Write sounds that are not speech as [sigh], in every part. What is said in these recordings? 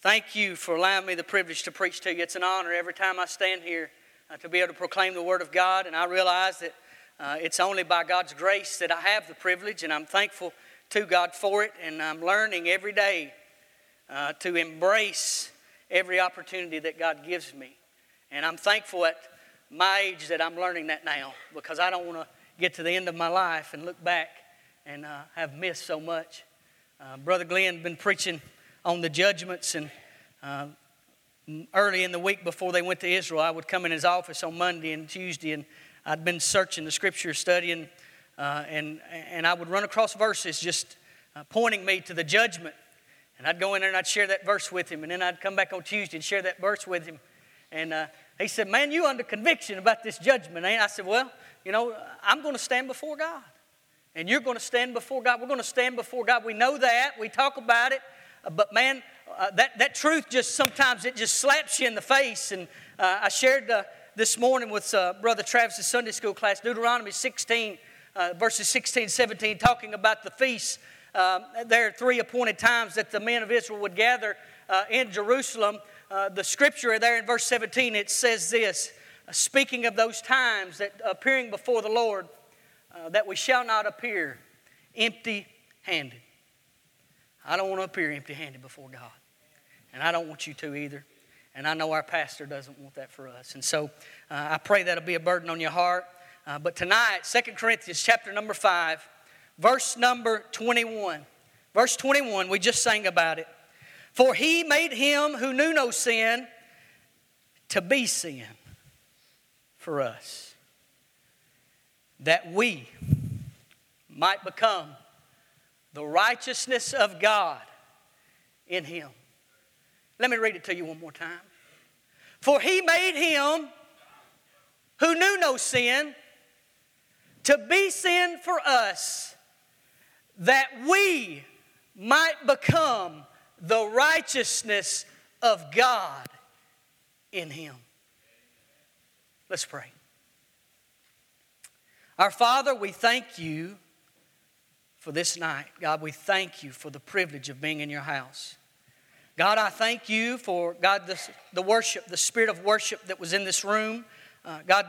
Thank you for allowing me the privilege to preach to you. It's an honor every time I stand here uh, to be able to proclaim the Word of God, and I realize that uh, it's only by God's grace that I have the privilege, and I'm thankful to God for it, and I'm learning every day uh, to embrace every opportunity that God gives me. And I'm thankful at my age that I'm learning that now because I don't want to get to the end of my life and look back and uh, have missed so much. Uh, Brother Glenn been preaching on the judgments, and uh, early in the week before they went to Israel, I would come in his office on Monday and Tuesday, and I'd been searching the scripture, studying, uh, and and I would run across verses just uh, pointing me to the judgment, and I'd go in there and I'd share that verse with him, and then I'd come back on Tuesday and share that verse with him, and uh, he said, "Man, you under conviction about this judgment?" And I said, "Well, you know, I'm going to stand before God." And you're going to stand before God. We're going to stand before God. We know that. We talk about it. Uh, but man, uh, that, that truth just sometimes it just slaps you in the face. And uh, I shared uh, this morning with uh, Brother Travis's Sunday school class, Deuteronomy 16, uh, verses 16 17, talking about the feasts. Um, there are three appointed times that the men of Israel would gather in Jerusalem. the scripture there in verse 17, it says this speaking of those times that appearing before the Lord, uh, that we shall not appear empty handed. I don't want to appear empty handed before God. And I don't want you to either. And I know our pastor doesn't want that for us. And so uh, I pray that'll be a burden on your heart. Uh, but tonight, 2 Corinthians chapter number 5, verse number 21. Verse 21, we just sang about it. For he made him who knew no sin to be sin for us that we might become the righteousness of God in him. Let me read it to you one more time. For he made him who knew no sin to be sin for us, that we might become the righteousness of God in him. Let's pray. Our Father, we thank you for this night. God, we thank you for the privilege of being in your house. God, I thank you for, God, the, the worship, the spirit of worship that was in this room. Uh, God,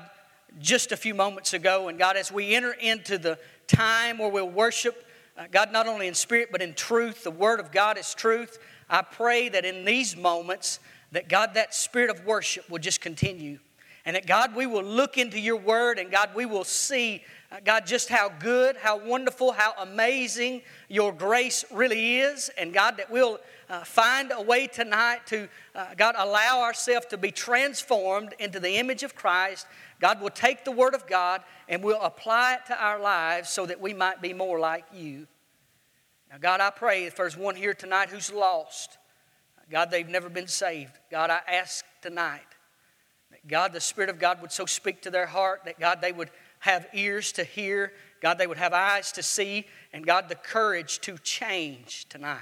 just a few moments ago. And God, as we enter into the time where we'll worship, uh, God, not only in spirit, but in truth, the Word of God is truth. I pray that in these moments, that God, that spirit of worship will just continue. And that God, we will look into your word and God, we will see, God, just how good, how wonderful, how amazing your grace really is. And God, that we'll uh, find a way tonight to, uh, God, allow ourselves to be transformed into the image of Christ. God will take the word of God and we'll apply it to our lives so that we might be more like you. Now, God, I pray if there's one here tonight who's lost, God, they've never been saved. God, I ask tonight that, God, the Spirit of God would so speak to their heart that God, they would have ears to hear, God, they would have eyes to see, and God, the courage to change tonight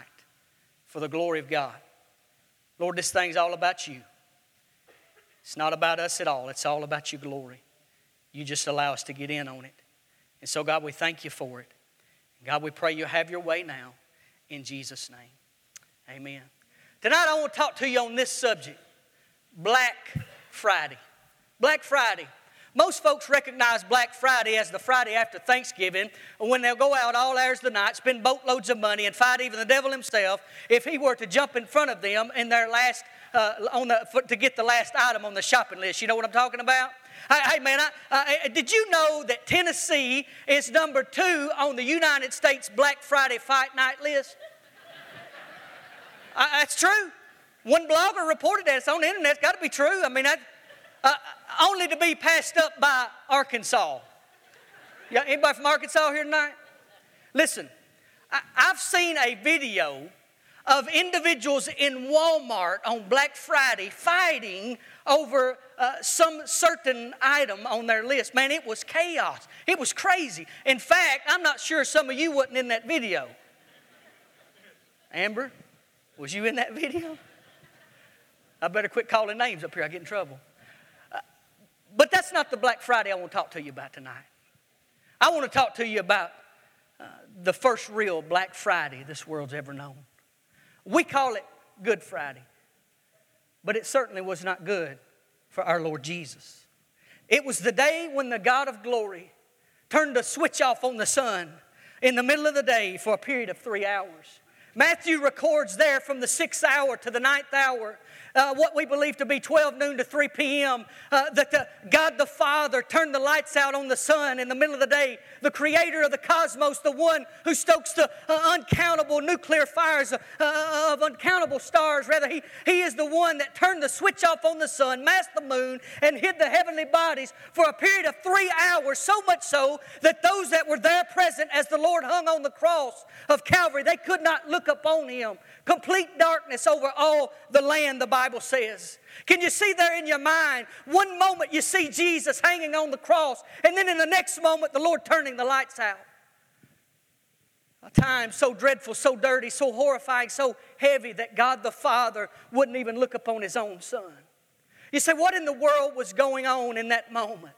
for the glory of God. Lord, this thing's all about you. It's not about us at all, it's all about your glory. You just allow us to get in on it. And so, God, we thank you for it. God, we pray you have your way now in Jesus' name. Amen. Tonight, I want to talk to you on this subject Black Friday. Black Friday. Most folks recognize Black Friday as the Friday after Thanksgiving when they'll go out all hours of the night, spend boatloads of money, and fight even the devil himself if he were to jump in front of them in their last, uh, on the, for, to get the last item on the shopping list. You know what I'm talking about? Hey, man, I, did you know that Tennessee is number two on the United States Black Friday fight night list? [laughs] uh, that's true. One blogger reported that. It's on the internet. It's got to be true. I mean, that, uh, only to be passed up by Arkansas. Yeah, anybody from Arkansas here tonight? Listen, I, I've seen a video of individuals in Walmart on Black Friday fighting over uh, some certain item on their list. Man, it was chaos. It was crazy. In fact, I'm not sure some of you wasn't in that video. Amber, was you in that video? I better quit calling names up here, I get in trouble. But that's not the Black Friday I want to talk to you about tonight. I want to talk to you about uh, the first real Black Friday this world's ever known. We call it Good Friday. but it certainly was not good for our Lord Jesus. It was the day when the God of glory turned the switch off on the sun in the middle of the day for a period of three hours. Matthew records there from the sixth hour to the ninth hour uh, what we believe to be 12 noon to 3 p.m., uh, that the, God the Father turned the lights out on the sun in the middle of the day, the creator of the cosmos, the one who stokes the uh, uncountable nuclear fires uh, uh, of uncountable stars. Rather, he, he is the one that turned the switch off on the sun, masked the moon, and hid the heavenly bodies for a period of three hours, so much so that those that were there present as the Lord hung on the cross of Calvary, they could not look upon him. Complete darkness over all the land, the Bible says. Can you see there in your mind? One moment you see Jesus hanging on the cross, and then in the next moment, the Lord turning the lights out. A time so dreadful, so dirty, so horrifying, so heavy that God the Father wouldn't even look upon His own Son. You say, what in the world was going on in that moment?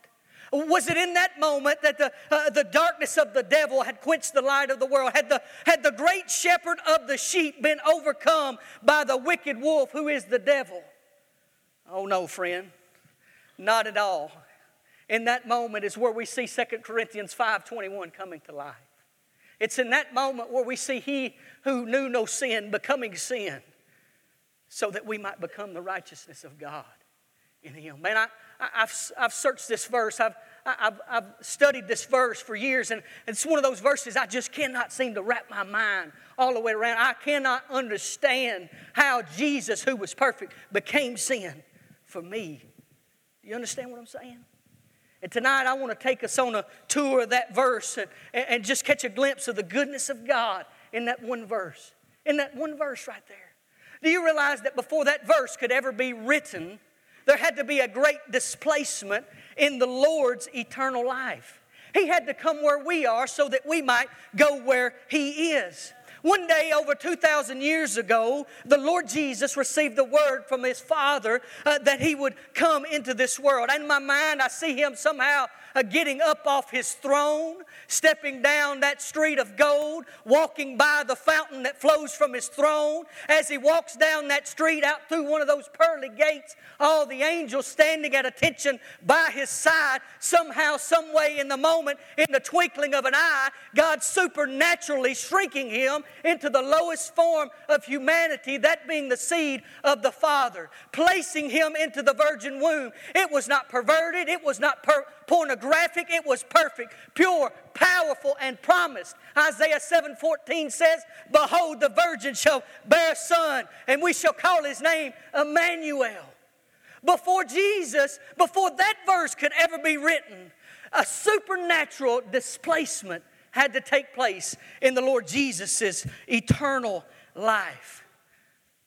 Was it in that moment that the, uh, the darkness of the devil had quenched the light of the world? Had the, had the great shepherd of the sheep been overcome by the wicked wolf who is the devil? Oh, no, friend. Not at all. In that moment is where we see 2 Corinthians 5.21 coming to life. It's in that moment where we see he who knew no sin becoming sin so that we might become the righteousness of God in him. Man, I, I've, I've searched this verse. I've, I've, I've studied this verse for years, and it's one of those verses I just cannot seem to wrap my mind all the way around. I cannot understand how Jesus, who was perfect, became sin for me. Do you understand what I'm saying? And tonight I want to take us on a tour of that verse and, and just catch a glimpse of the goodness of God in that one verse. In that one verse right there. Do you realize that before that verse could ever be written, there had to be a great displacement in the Lord's eternal life. He had to come where we are so that we might go where He is. One day, over 2,000 years ago, the Lord Jesus received the word from His Father uh, that He would come into this world. In my mind, I see Him somehow uh, getting up off His throne, stepping down that street of gold, walking by the fountain that flows from his throne. As he walks down that street out through one of those pearly gates, all the angels standing at attention by his side, somehow, some way in the moment, in the twinkling of an eye, God supernaturally shrinking him into the lowest form of humanity, that being the seed of the Father, placing him into the virgin womb. It was not perverted, it was not per- pornographic, it was perfect, pure, powerful, and promised. Isaiah 7:14 says, Behold, the virgin shall bear a son, and we shall call his name Emmanuel. Before Jesus, before that verse could ever be written, a supernatural displacement had to take place in the Lord Jesus' eternal life.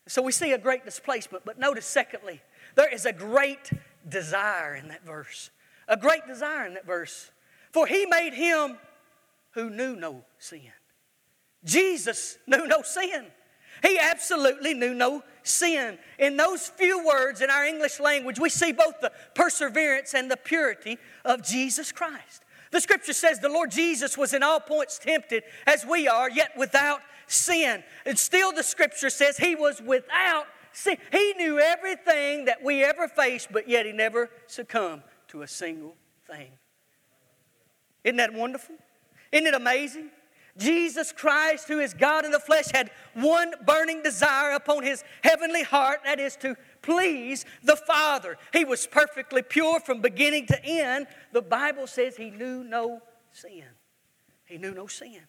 So we see a great displacement, but notice, secondly, there is a great desire in that verse. A great desire in that verse. For he made him who knew no sin. Jesus knew no sin. He absolutely knew no sin. In those few words in our English language, we see both the perseverance and the purity of Jesus Christ. The scripture says the Lord Jesus was in all points tempted as we are, yet without sin. And still, the scripture says he was without sin. He knew everything that we ever faced, but yet he never succumbed to a single thing. Isn't that wonderful? Isn't it amazing? Jesus Christ, who is God in the flesh, had one burning desire upon his heavenly heart that is to please the Father. He was perfectly pure from beginning to end. The Bible says he knew no sin. He knew no sin.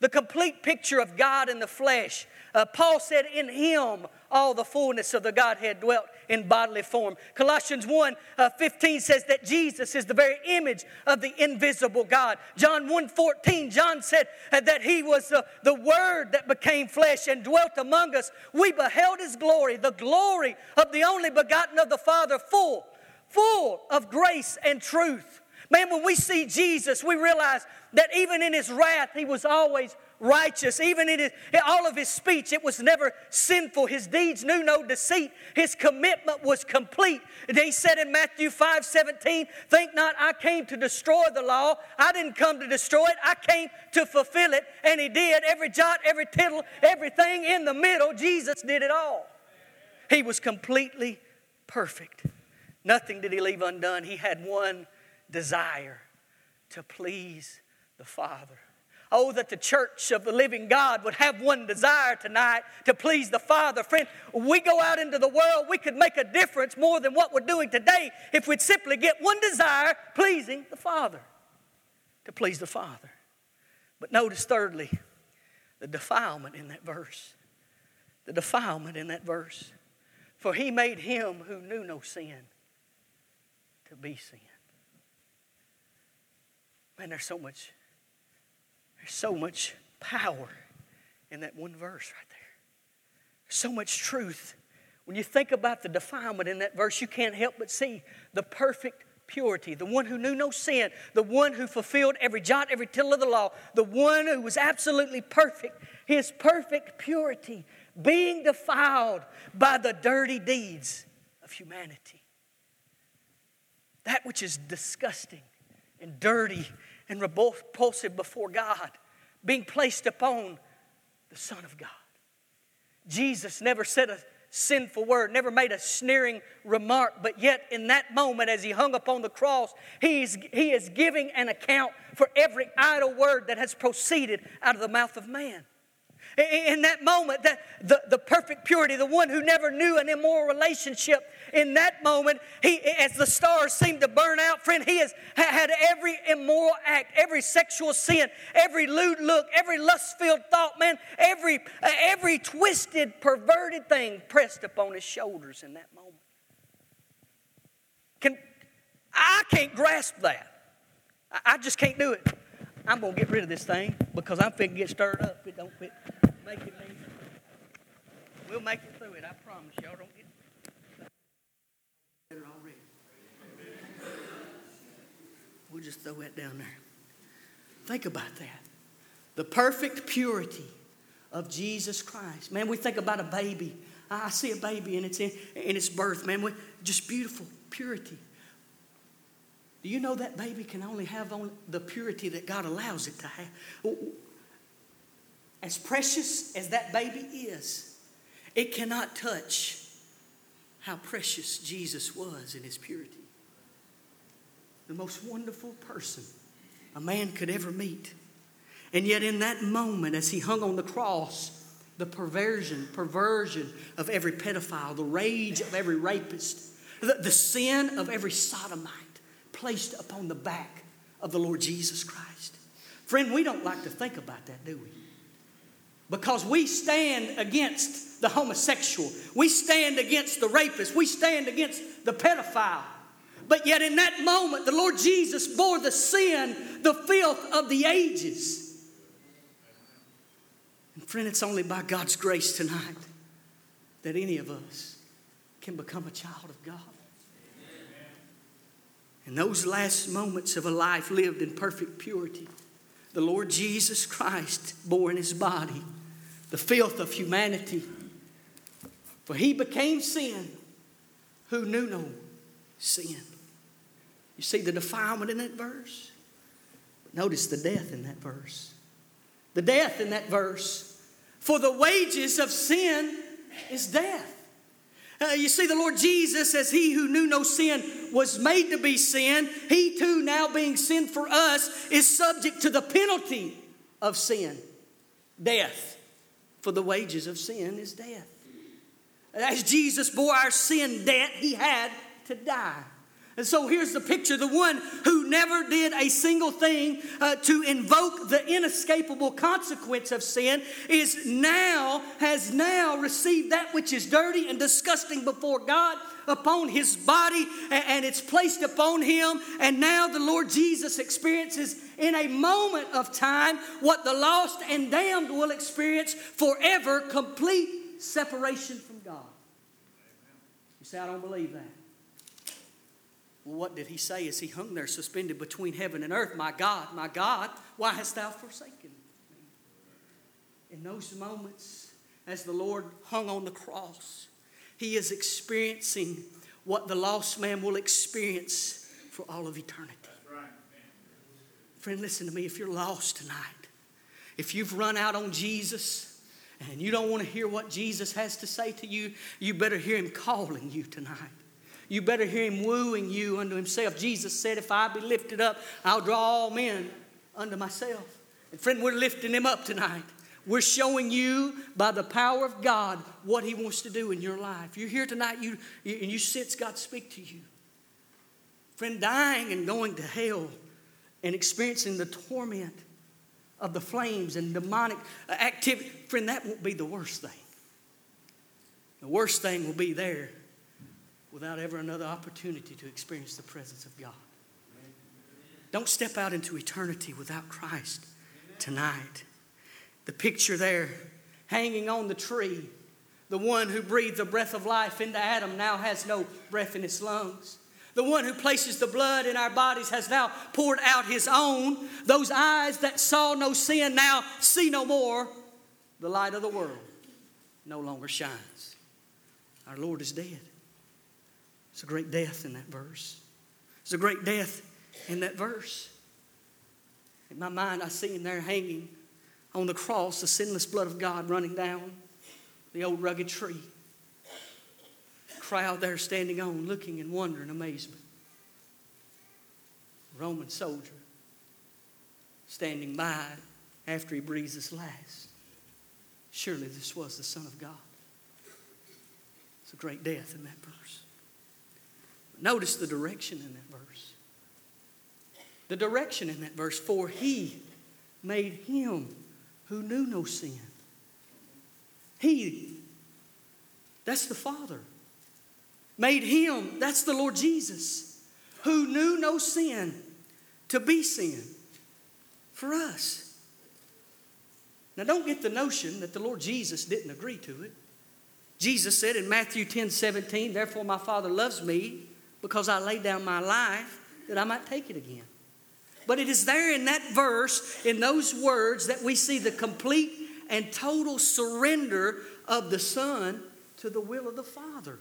The complete picture of God in the flesh. Uh, Paul said, In him all the fullness of the Godhead dwelt in bodily form. Colossians 1 uh, 15 says that Jesus is the very image of the invisible God. John 1 14, John said uh, that he was the, the Word that became flesh and dwelt among us. We beheld his glory, the glory of the only begotten of the Father, full, full of grace and truth. Man, when we see Jesus, we realize that even in his wrath, he was always righteous. Even in, his, in all of his speech, it was never sinful. His deeds knew no deceit. His commitment was complete. And he said in Matthew 5 17, Think not I came to destroy the law. I didn't come to destroy it, I came to fulfill it. And he did. Every jot, every tittle, everything in the middle, Jesus did it all. He was completely perfect. Nothing did he leave undone. He had one desire to please the Father. Oh, that the church of the living God would have one desire tonight to please the Father. Friend, we go out into the world, we could make a difference more than what we're doing today if we'd simply get one desire pleasing the Father. To please the Father. But notice, thirdly, the defilement in that verse. The defilement in that verse. For he made him who knew no sin to be sin. Man, there's so much there's so much power in that one verse right there. So much truth. When you think about the defilement in that verse, you can't help but see the perfect purity, the one who knew no sin, the one who fulfilled every jot, every tittle of the law, the one who was absolutely perfect, his perfect purity being defiled by the dirty deeds of humanity. That which is disgusting and dirty and repulsive before God being placed upon the Son of God. Jesus never said a sinful word, never made a sneering remark, but yet in that moment as he hung upon the cross, he is, he is giving an account for every idle word that has proceeded out of the mouth of man. In that moment, that the, the perfect purity, the one who never knew an immoral relationship, in that moment, he, as the stars seemed to burn out, friend, he has had every immoral act, every sexual sin, every lewd look, every lust-filled thought, man, every, uh, every twisted, perverted thing pressed upon his shoulders in that moment. Can, I can't grasp that. I, I just can't do it. I'm going to get rid of this thing because I'm to get stirred up. It don't fit making me. We'll make it through it. I promise. Y'all don't get better already. We'll just throw that down there. Think about that. The perfect purity of Jesus Christ. Man, we think about a baby. I see a baby and it's in, in its birth, man. We, just beautiful purity. Do you know that baby can only have only the purity that God allows it to have? As precious as that baby is, it cannot touch how precious Jesus was in his purity. The most wonderful person a man could ever meet. And yet, in that moment, as he hung on the cross, the perversion, perversion of every pedophile, the rage of every rapist, the, the sin of every sodomite placed upon the back of the Lord Jesus Christ. Friend, we don't like to think about that, do we? Because we stand against the homosexual. We stand against the rapist. We stand against the pedophile. But yet, in that moment, the Lord Jesus bore the sin, the filth of the ages. And, friend, it's only by God's grace tonight that any of us can become a child of God. In those last moments of a life lived in perfect purity, the Lord Jesus Christ bore in his body the filth of humanity. For he became sin who knew no sin. You see the defilement in that verse? Notice the death in that verse. The death in that verse. For the wages of sin is death. Uh, you see, the Lord Jesus, as He who knew no sin was made to be sin, He too, now being sin for us, is subject to the penalty of sin death. For the wages of sin is death. As Jesus bore our sin debt, He had to die. And so here's the picture the one who never did a single thing uh, to invoke the inescapable consequence of sin is now, has now received that which is dirty and disgusting before God upon his body and, and it's placed upon him. And now the Lord Jesus experiences in a moment of time what the lost and damned will experience forever complete separation from God. You say, I don't believe that. Well, what did he say as he hung there suspended between heaven and earth? My God, my God, why hast thou forsaken me? In those moments, as the Lord hung on the cross, he is experiencing what the lost man will experience for all of eternity. Friend, listen to me. If you're lost tonight, if you've run out on Jesus, and you don't want to hear what Jesus has to say to you, you better hear him calling you tonight. You better hear him wooing you unto himself. Jesus said, If I be lifted up, I'll draw all men unto myself. And friend, we're lifting him up tonight. We're showing you by the power of God what He wants to do in your life. You're here tonight, you, and you sense God speak to you. Friend, dying and going to hell and experiencing the torment of the flames and demonic activity, friend, that won't be the worst thing. The worst thing will be there without ever another opportunity to experience the presence of God. Don't step out into eternity without Christ tonight. The picture there, hanging on the tree, the one who breathed the breath of life into Adam now has no breath in his lungs. The one who places the blood in our bodies has now poured out his own. Those eyes that saw no sin now see no more. The light of the world no longer shines. Our Lord is dead. It's a great death in that verse. It's a great death in that verse. In my mind, I see him there hanging on the cross, the sinless blood of God running down the old rugged tree. Crowd there standing on, looking in wonder and amazement. Roman soldier standing by after he breathes his last. Surely this was the Son of God. It's a great death in that verse. Notice the direction in that verse. The direction in that verse, for he made him who knew no sin. He, that's the Father, made him, that's the Lord Jesus, who knew no sin, to be sin for us. Now, don't get the notion that the Lord Jesus didn't agree to it. Jesus said in Matthew 10 17, Therefore my Father loves me because I laid down my life that I might take it again. But it is there in that verse, in those words, that we see the complete and total surrender of the Son to the will of the Father.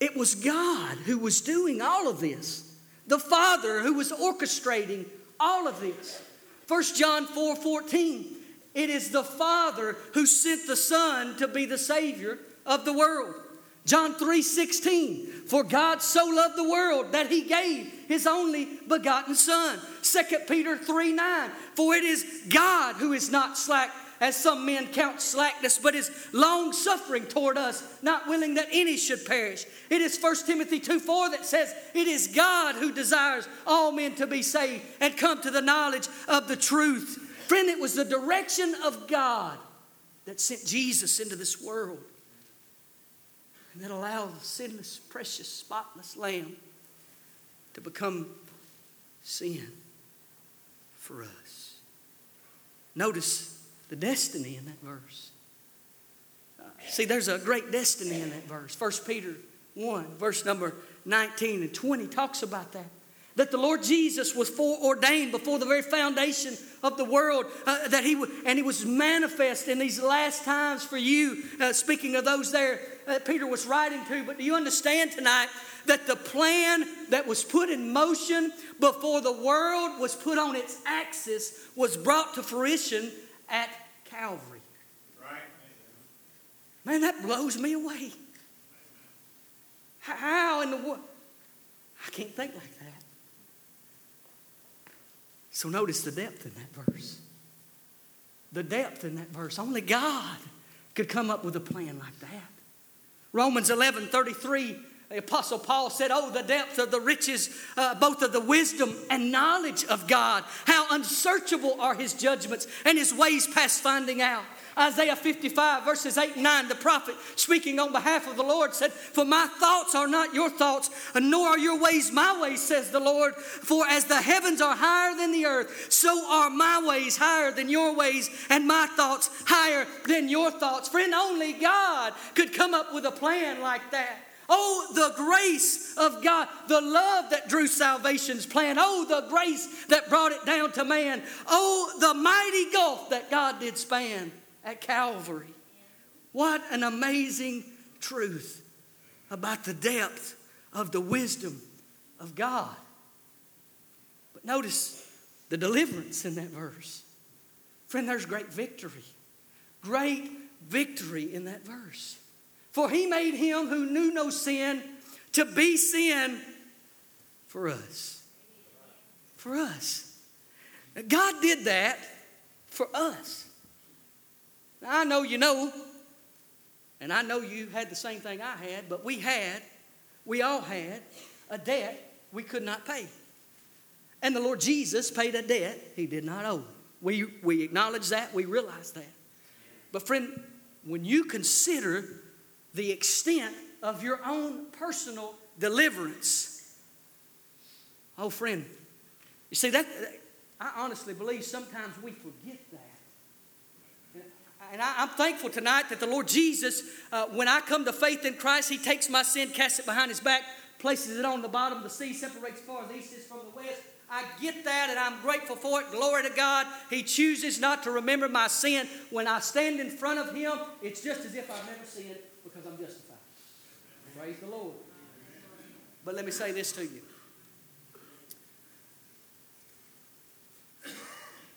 It was God who was doing all of this, the Father who was orchestrating all of this. 1 John 4 14, it is the Father who sent the Son to be the Savior of the world. John 3 16, for God so loved the world that he gave his only begotten Son. 2 Peter 3 9, for it is God who is not slack, as some men count slackness, but is long suffering toward us, not willing that any should perish. It is 1 Timothy 2 4 that says, It is God who desires all men to be saved and come to the knowledge of the truth. Friend, it was the direction of God that sent Jesus into this world and that allow the sinless, precious, spotless Lamb to become sin for us. Notice the destiny in that verse. Uh, see, there's a great destiny in that verse. 1 Peter 1, verse number 19 and 20 talks about that that the Lord Jesus was foreordained before the very foundation of the world, uh, that he and he was manifest in these last times for you. Uh, speaking of those there, uh, Peter was writing to. But do you understand tonight that the plan that was put in motion before the world was put on its axis was brought to fruition at Calvary? Right. Man, that blows me away. How in the world? I can't think like that. So notice the depth in that verse. The depth in that verse. Only God could come up with a plan like that. Romans 11 33, the Apostle Paul said, Oh, the depth of the riches, uh, both of the wisdom and knowledge of God. How unsearchable are his judgments and his ways past finding out. Isaiah 55, verses 8 and 9, the prophet speaking on behalf of the Lord said, For my thoughts are not your thoughts, and nor are your ways my ways, says the Lord. For as the heavens are higher than the earth, so are my ways higher than your ways, and my thoughts higher than your thoughts. Friend, only God could come up with a plan like that. Oh, the grace of God, the love that drew salvation's plan. Oh, the grace that brought it down to man. Oh, the mighty gulf that God did span at Calvary. What an amazing truth about the depth of the wisdom of God. But notice the deliverance in that verse. Friend, there's great victory. Great victory in that verse. For he made him who knew no sin to be sin for us. For us. God did that for us. Now, I know you know, and I know you had the same thing I had, but we had, we all had, a debt we could not pay. And the Lord Jesus paid a debt he did not owe. We, we acknowledge that, we realize that. But, friend, when you consider the extent of your own personal deliverance, oh, friend, you see, that, I honestly believe sometimes we forget that. And I, am thankful tonight that the Lord Jesus, uh, when I come to faith in Christ, He takes my sin, casts it behind His back, places it on the bottom of the sea, separates far as east is from the west. I get that and I'm grateful for it. Glory to God. He chooses not to remember my sin. When I stand in front of Him, it's just as if I've never sinned because I'm justified. Praise the Lord. But let me say this to you.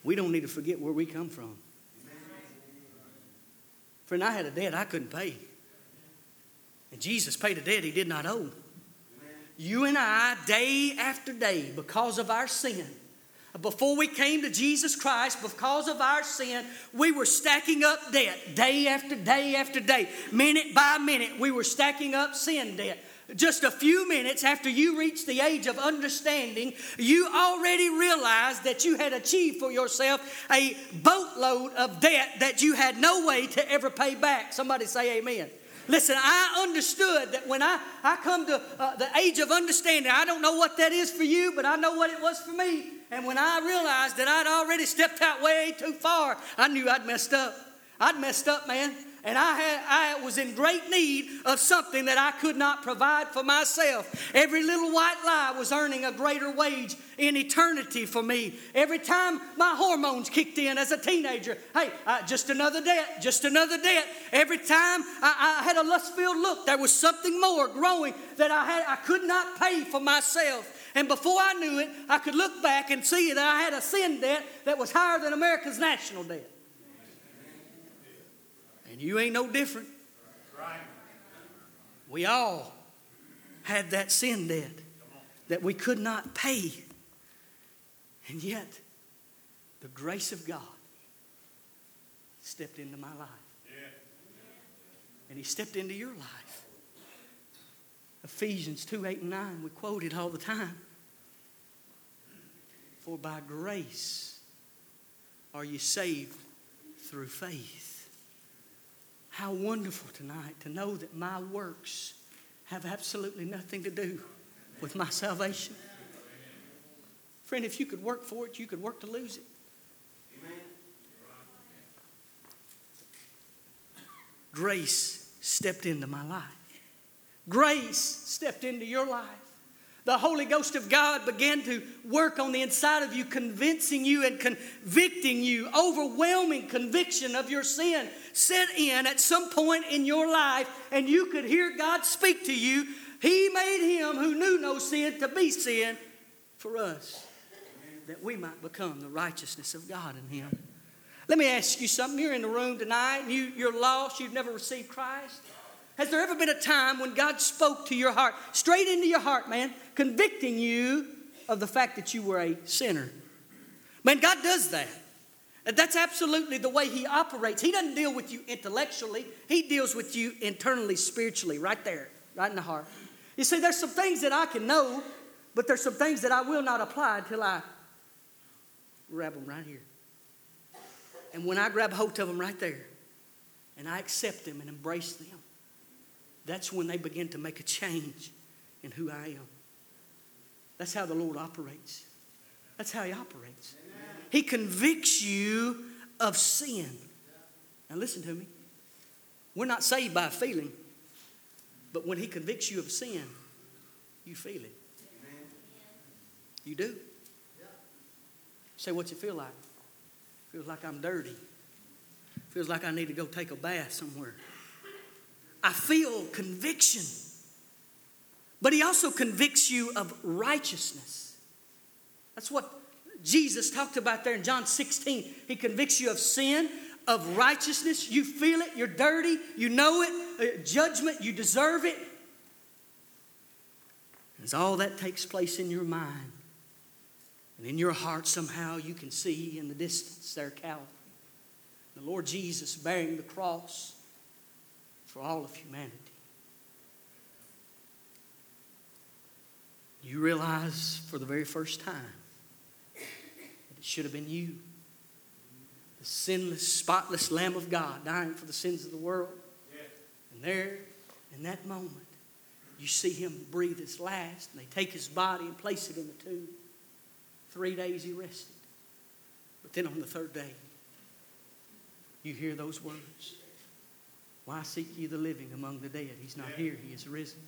We don't need to forget where we come from. Friend, I had a debt I couldn't pay. And Jesus paid a debt he did not owe. You and I, day after day, because of our sin, before we came to Jesus Christ, because of our sin, we were stacking up debt day after day after day, minute by minute. We were stacking up sin debt. Just a few minutes after you reached the age of understanding, you already realized that you had achieved for yourself a boatload of debt that you had no way to ever pay back. Somebody say amen. Listen, I understood that when I, I come to uh, the age of understanding, I don't know what that is for you, but I know what it was for me. And when I realized that I'd already stepped out way too far, I knew I'd messed up. I'd messed up, man and I, had, I was in great need of something that I could not provide for myself. Every little white lie was earning a greater wage in eternity for me. Every time my hormones kicked in as a teenager, hey, just another debt, just another debt. Every time I, I had a lust filled look, there was something more growing that I, had, I could not pay for myself. And before I knew it, I could look back and see that I had a sin debt that was higher than America's national debt. And you ain't no different. We all had that sin debt that we could not pay. And yet, the grace of God stepped into my life. And He stepped into your life. Ephesians 2 8 and 9, we quote it all the time. For by grace are you saved through faith. How wonderful tonight to know that my works have absolutely nothing to do with my salvation. Friend, if you could work for it, you could work to lose it. Grace stepped into my life. Grace stepped into your life the Holy Ghost of God began to work on the inside of you, convincing you and convicting you. Overwhelming conviction of your sin set in at some point in your life, and you could hear God speak to you. He made him who knew no sin to be sin for us, that we might become the righteousness of God in him. Let me ask you something. You're in the room tonight, you, you're lost, you've never received Christ. Has there ever been a time when God spoke to your heart, straight into your heart, man, convicting you of the fact that you were a sinner? Man, God does that. That's absolutely the way He operates. He doesn't deal with you intellectually, He deals with you internally, spiritually, right there, right in the heart. You see, there's some things that I can know, but there's some things that I will not apply until I grab them right here. And when I grab hold of them right there, and I accept them and embrace them, that's when they begin to make a change in who I am. That's how the Lord operates. That's how He operates. He convicts you of sin. Now, listen to me. We're not saved by feeling, but when He convicts you of sin, you feel it. You do. Say, what's it feel like? Feels like I'm dirty. Feels like I need to go take a bath somewhere. I feel conviction. But he also convicts you of righteousness. That's what Jesus talked about there in John 16. He convicts you of sin, of righteousness. You feel it, you're dirty, you know it, uh, judgment, you deserve it. As all that takes place in your mind and in your heart, somehow you can see in the distance there Calvary. The Lord Jesus bearing the cross for all of humanity. You realize for the very first time should have been you, the sinless, spotless Lamb of God, dying for the sins of the world. And there, in that moment, you see him breathe his last, and they take his body and place it in the tomb. Three days he rested. But then on the third day, you hear those words Why seek ye the living among the dead? He's not here, he is risen.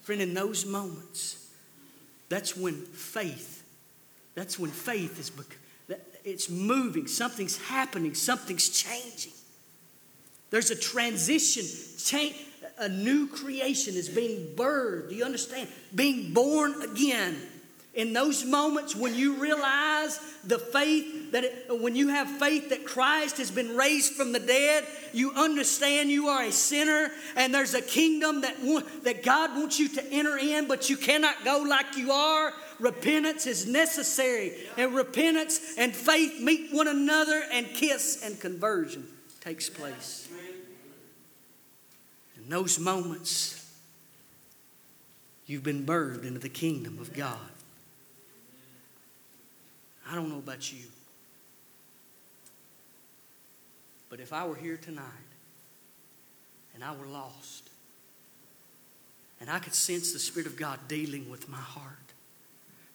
Friend, in those moments, that's when faith, that's when faith is, it's moving, something's happening, something's changing. There's a transition, change, a new creation is being birthed. Do you understand? Being born again. In those moments when you realize the faith that it, when you have faith that Christ has been raised from the dead, you understand you are a sinner and there's a kingdom that, that God wants you to enter in, but you cannot go like you are. Repentance is necessary, and repentance and faith meet one another, and kiss and conversion takes place. In those moments, you've been birthed into the kingdom of God. I don't know about you, but if I were here tonight and I were lost, and I could sense the Spirit of God dealing with my heart,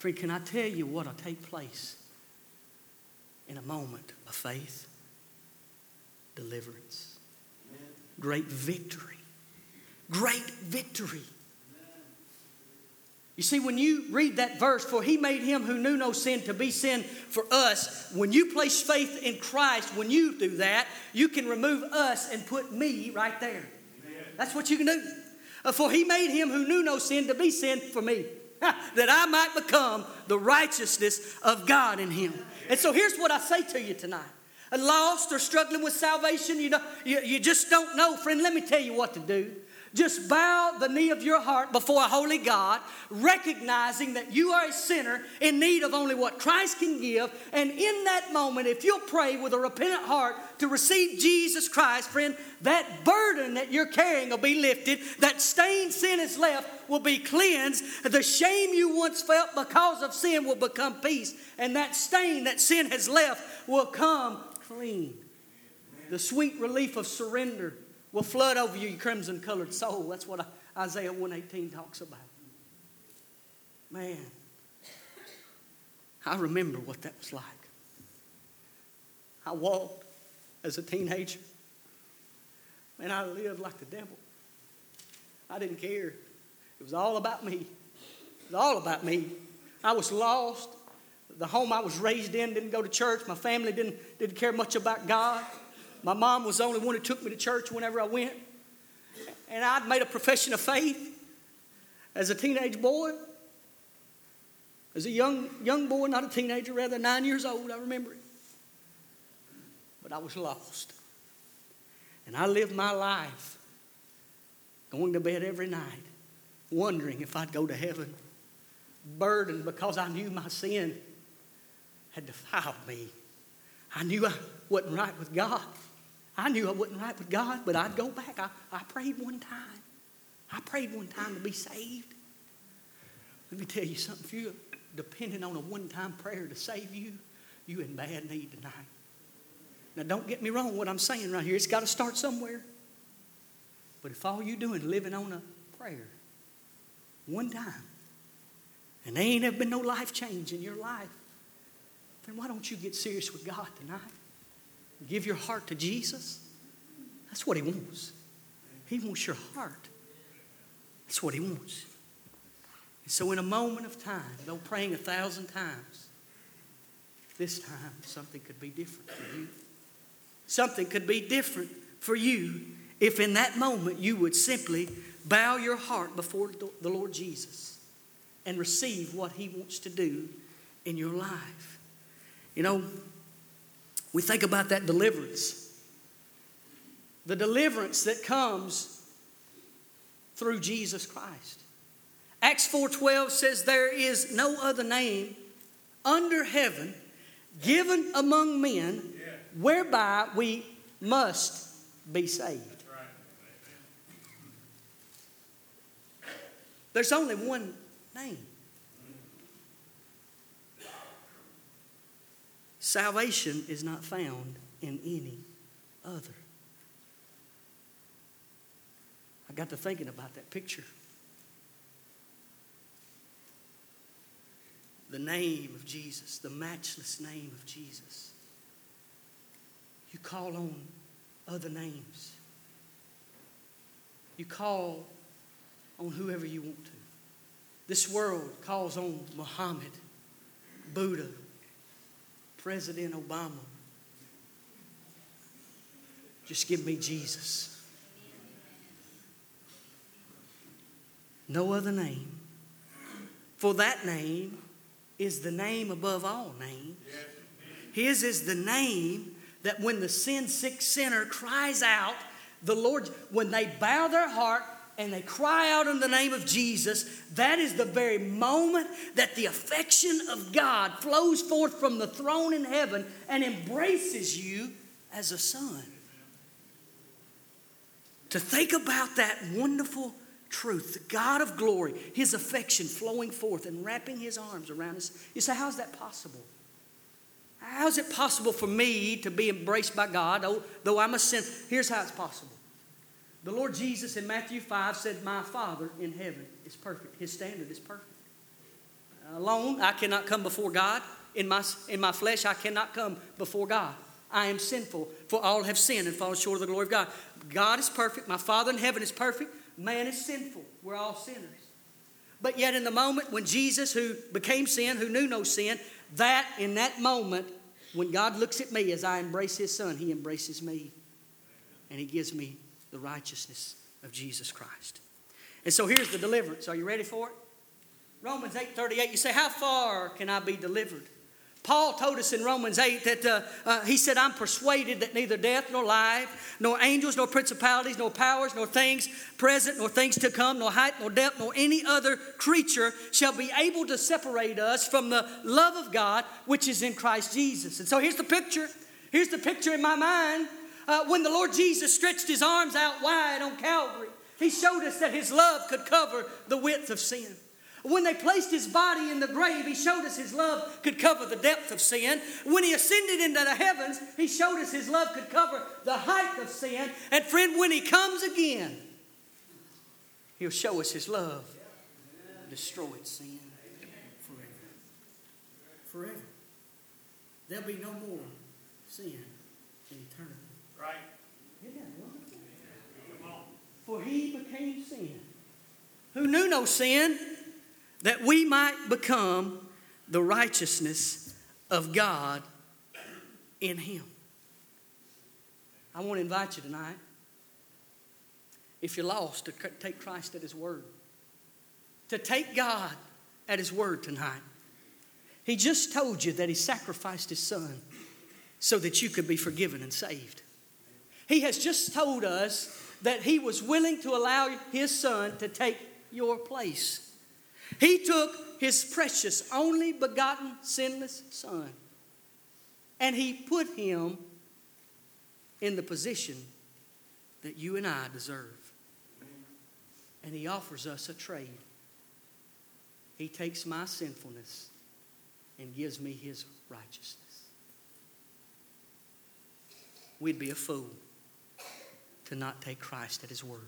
friend, can I tell you what will take place in a moment of faith? Deliverance, great victory great victory. You see, when you read that verse, for he made him who knew no sin to be sin for us, when you place faith in Christ, when you do that, you can remove us and put me right there. Amen. That's what you can do. Uh, for he made him who knew no sin to be sin for me, [laughs] that I might become the righteousness of God in him. And so here's what I say to you tonight. Lost or struggling with salvation, you know, you, you just don't know, friend. Let me tell you what to do. Just bow the knee of your heart before a holy God, recognizing that you are a sinner in need of only what Christ can give. And in that moment, if you'll pray with a repentant heart to receive Jesus Christ, friend, that burden that you're carrying will be lifted. That stained sin is left will be cleansed. The shame you once felt because of sin will become peace. And that stain that sin has left will come clean. The sweet relief of surrender will flood over you, your crimson colored soul. That's what Isaiah 118 talks about. Man, I remember what that was like. I walked as a teenager, and I lived like the devil. I didn't care. It was all about me. It was all about me. I was lost. The home I was raised in didn't go to church. My family didn't, didn't care much about God. My mom was the only one who took me to church whenever I went. And I'd made a profession of faith as a teenage boy. As a young, young boy, not a teenager, rather, nine years old, I remember it. But I was lost. And I lived my life going to bed every night, wondering if I'd go to heaven, burdened because I knew my sin had defiled me. I knew I wasn't right with God. I knew I wasn't right with God, but I'd go back. I, I prayed one time. I prayed one time to be saved. Let me tell you something. If you're depending on a one time prayer to save you, you're in bad need tonight. Now, don't get me wrong, what I'm saying right here, it's got to start somewhere. But if all you're doing is living on a prayer, one time, and there ain't ever been no life change in your life, then why don't you get serious with God tonight? Give your heart to Jesus, that's what He wants. He wants your heart. That's what He wants. And so, in a moment of time, though praying a thousand times, this time something could be different for you. Something could be different for you if in that moment you would simply bow your heart before the Lord Jesus and receive what He wants to do in your life. You know, we think about that deliverance. The deliverance that comes through Jesus Christ. Acts 4:12 says there is no other name under heaven given among men whereby we must be saved. There's only one name. Salvation is not found in any other. I got to thinking about that picture. The name of Jesus, the matchless name of Jesus. You call on other names. You call on whoever you want to. This world calls on Muhammad, Buddha, President Obama. Just give me Jesus. No other name. For that name is the name above all names. His is the name that when the sin sick sinner cries out, the Lord, when they bow their heart and they cry out in the name of Jesus, that is the very moment that the affection of God flows forth from the throne in heaven and embraces you as a son. To think about that wonderful truth, the God of glory, His affection flowing forth and wrapping His arms around us. You say, How's that possible? How is it possible for me to be embraced by God, though, I'm a sin? Here's how it's possible. The Lord Jesus in Matthew 5 said, My Father in heaven is perfect. His standard is perfect. Alone, I cannot come before God. In my, in my flesh, I cannot come before God. I am sinful, for all have sinned and fallen short of the glory of God. God is perfect. My Father in heaven is perfect. Man is sinful. We're all sinners. But yet, in the moment when Jesus, who became sin, who knew no sin, that in that moment, when God looks at me as I embrace His Son, He embraces me. And He gives me the righteousness of Jesus Christ. And so here's the deliverance. Are you ready for it? Romans 8 38, you say, How far can I be delivered? Paul told us in Romans 8 that uh, uh, he said, I'm persuaded that neither death nor life, nor angels, nor principalities, nor powers, nor things present, nor things to come, nor height, nor depth, nor any other creature shall be able to separate us from the love of God which is in Christ Jesus. And so here's the picture. Here's the picture in my mind. Uh, when the Lord Jesus stretched his arms out wide on Calvary, he showed us that his love could cover the width of sin. When they placed his body in the grave, he showed us his love could cover the depth of sin. When he ascended into the heavens, he showed us his love could cover the height of sin. And friend, when he comes again, he'll show us his love destroyed sin forever. Forever. There'll be no more sin in eternity. Right. Isn't that wonderful? For he sin, who knew no sin that we might become the righteousness of God in Him. I want to invite you tonight, if you're lost, to take Christ at His word, to take God at His word tonight. He just told you that He sacrificed His Son so that you could be forgiven and saved. He has just told us that He was willing to allow His Son to take your place. He took his precious, only begotten, sinless Son and he put him in the position that you and I deserve. And he offers us a trade. He takes my sinfulness and gives me his righteousness. We'd be a fool to not take Christ at his word.